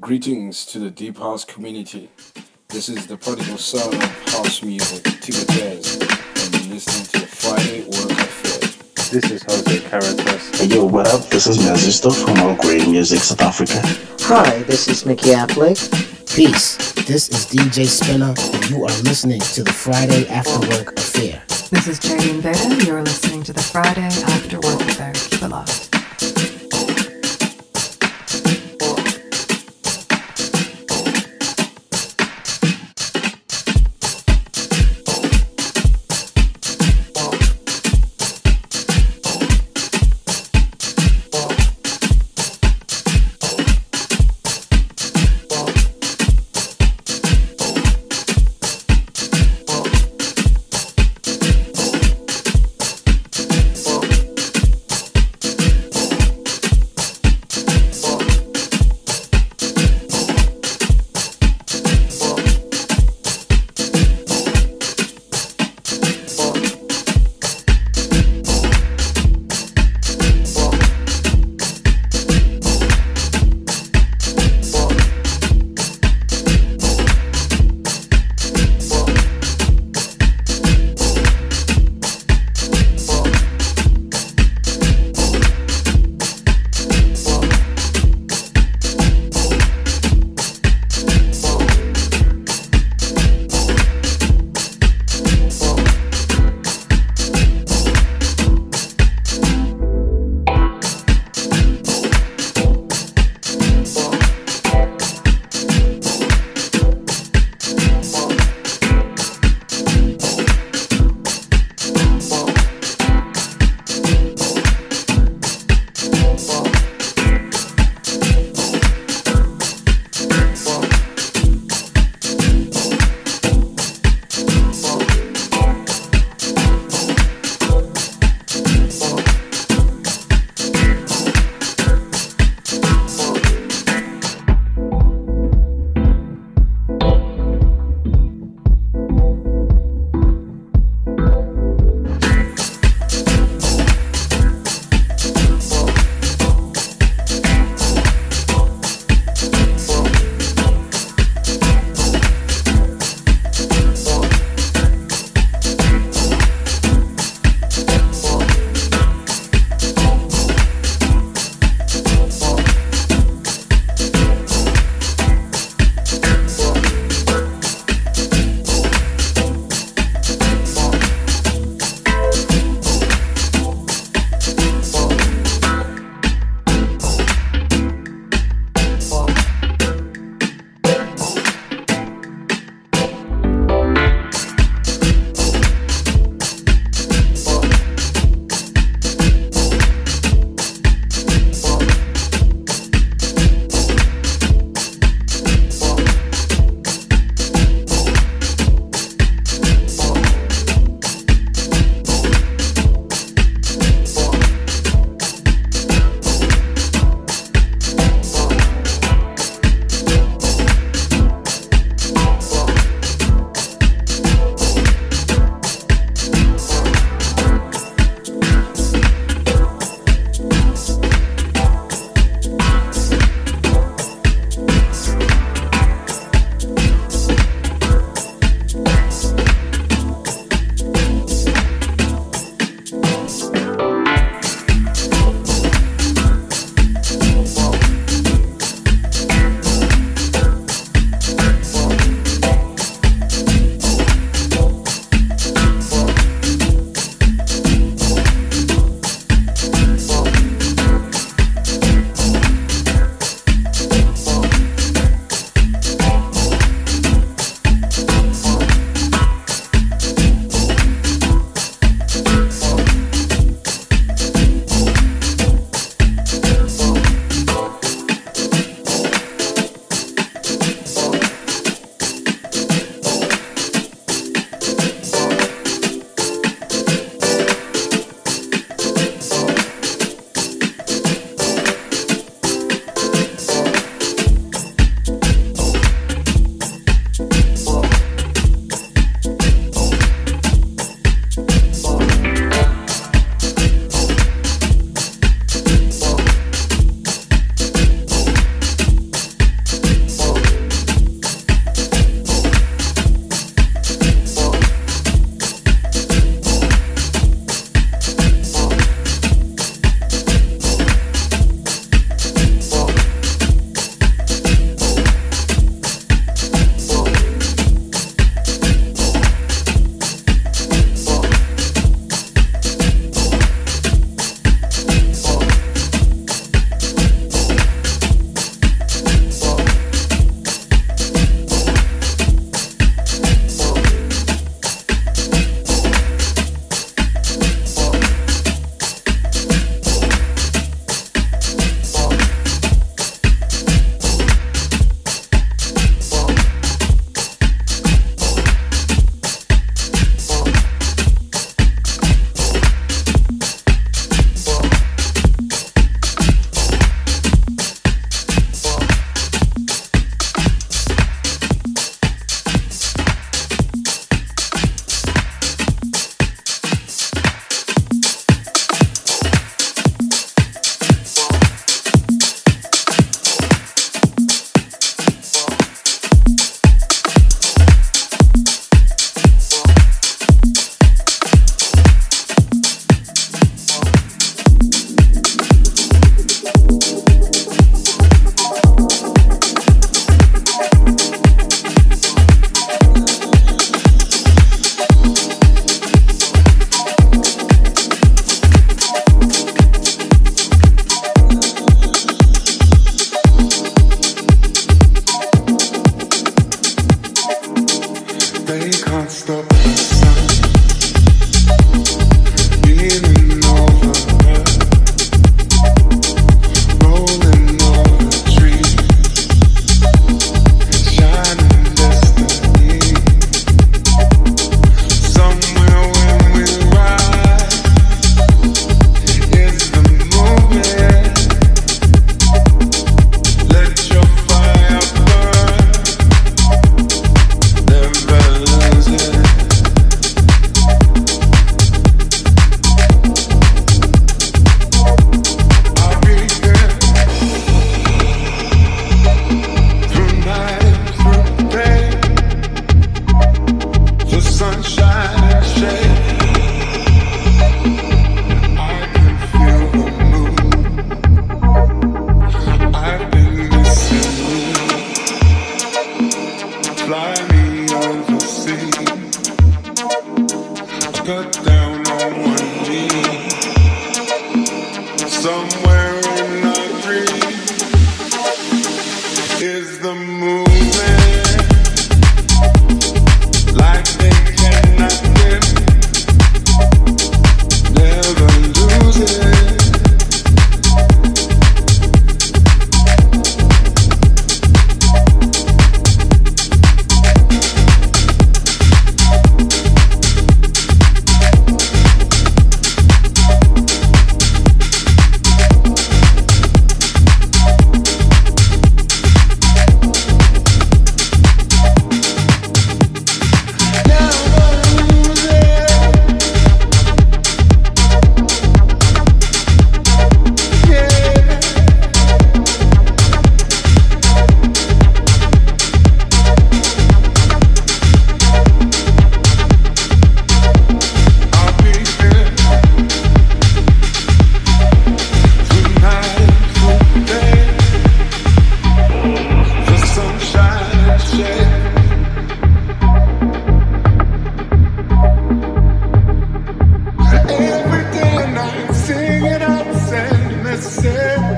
Greetings to the Deep House community. This is the prodigal son of house music, Tigo Jazz, and you're listening to the Friday Work Affair. This is Jose Caritas. Hey, yo, what up? This is Mazisto from All Great Music South Africa. Hi, this is Mickey Affleck. Peace. This is DJ Spinner, and you are listening to the Friday After Work Affair. This is Jadine Veda. You're listening to the Friday After Work Affair. Keep it locked.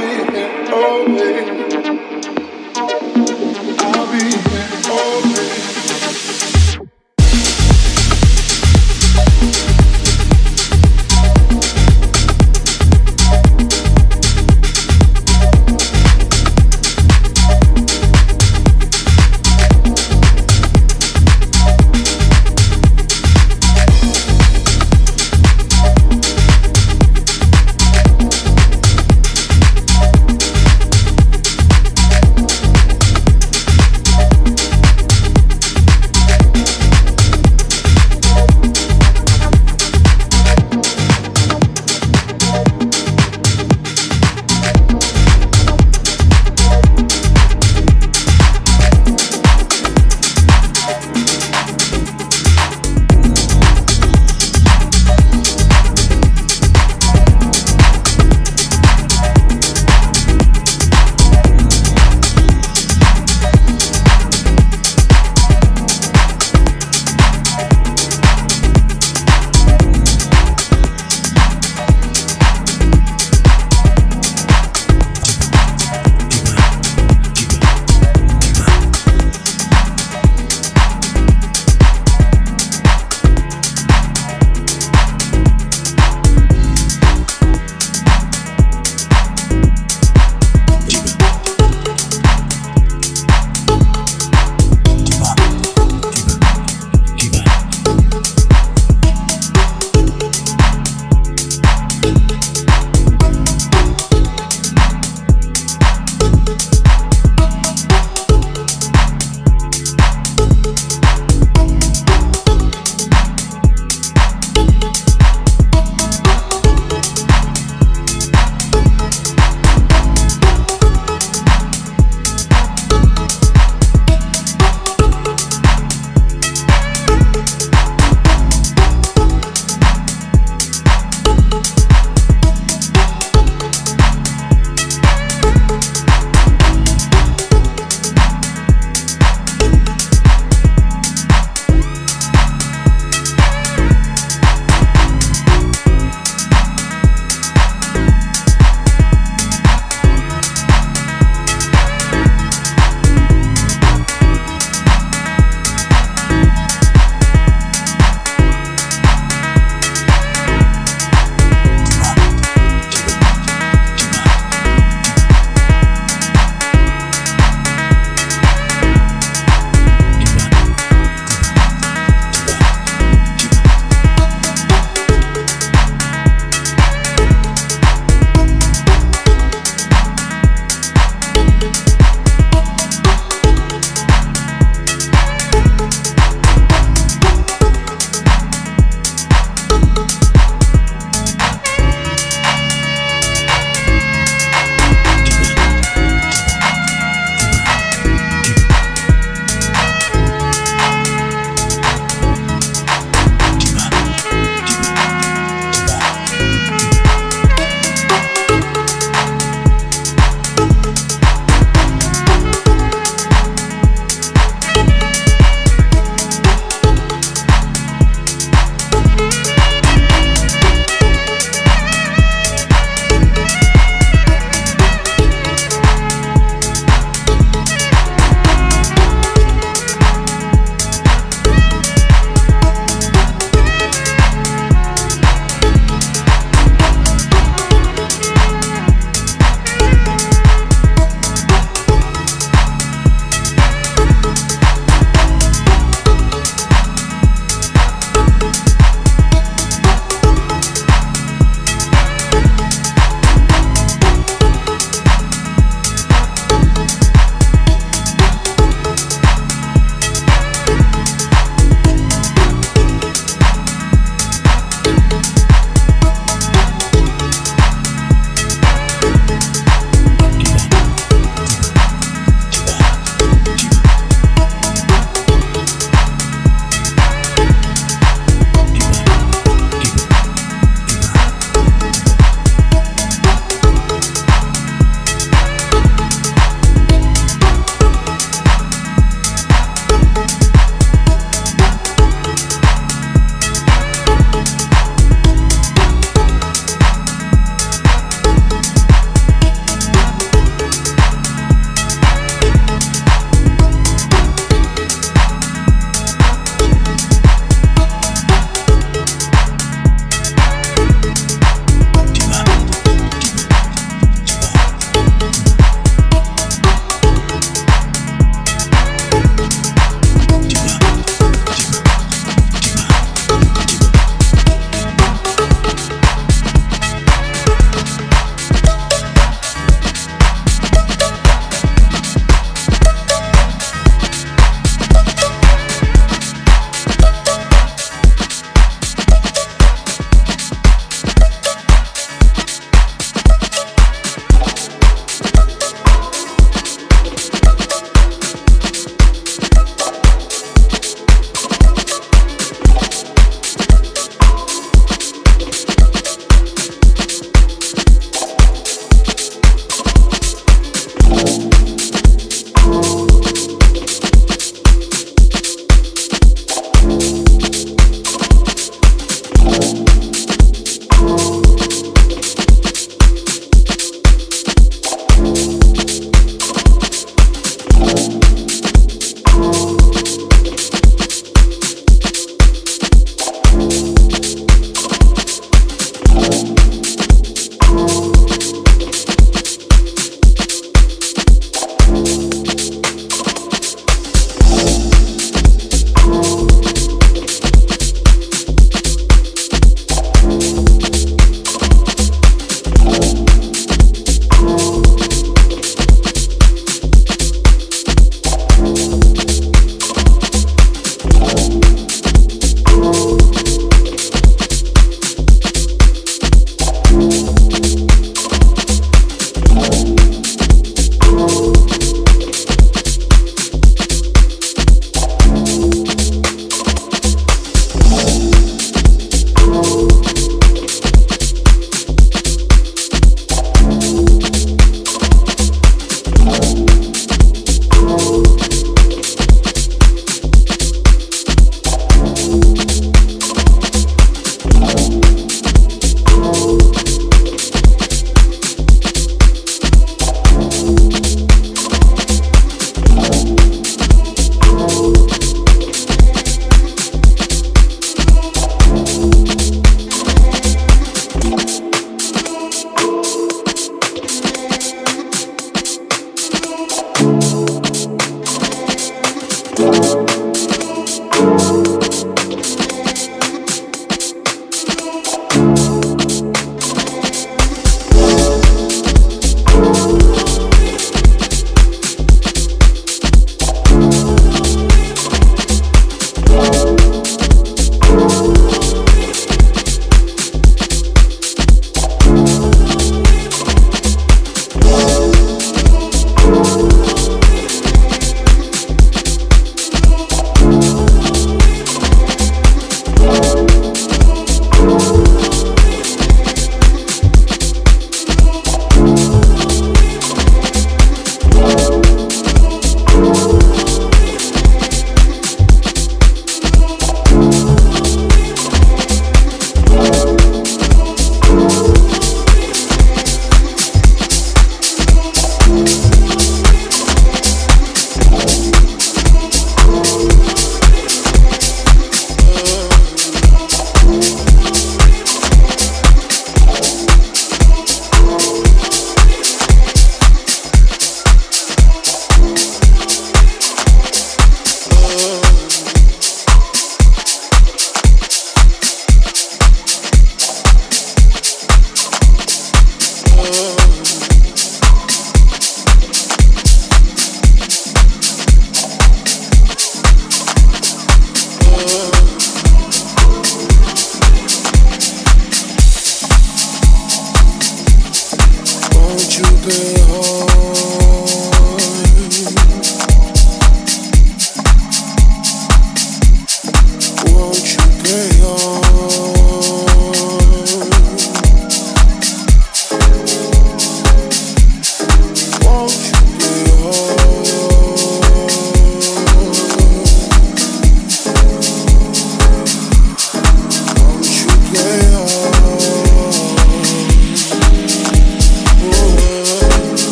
be here all.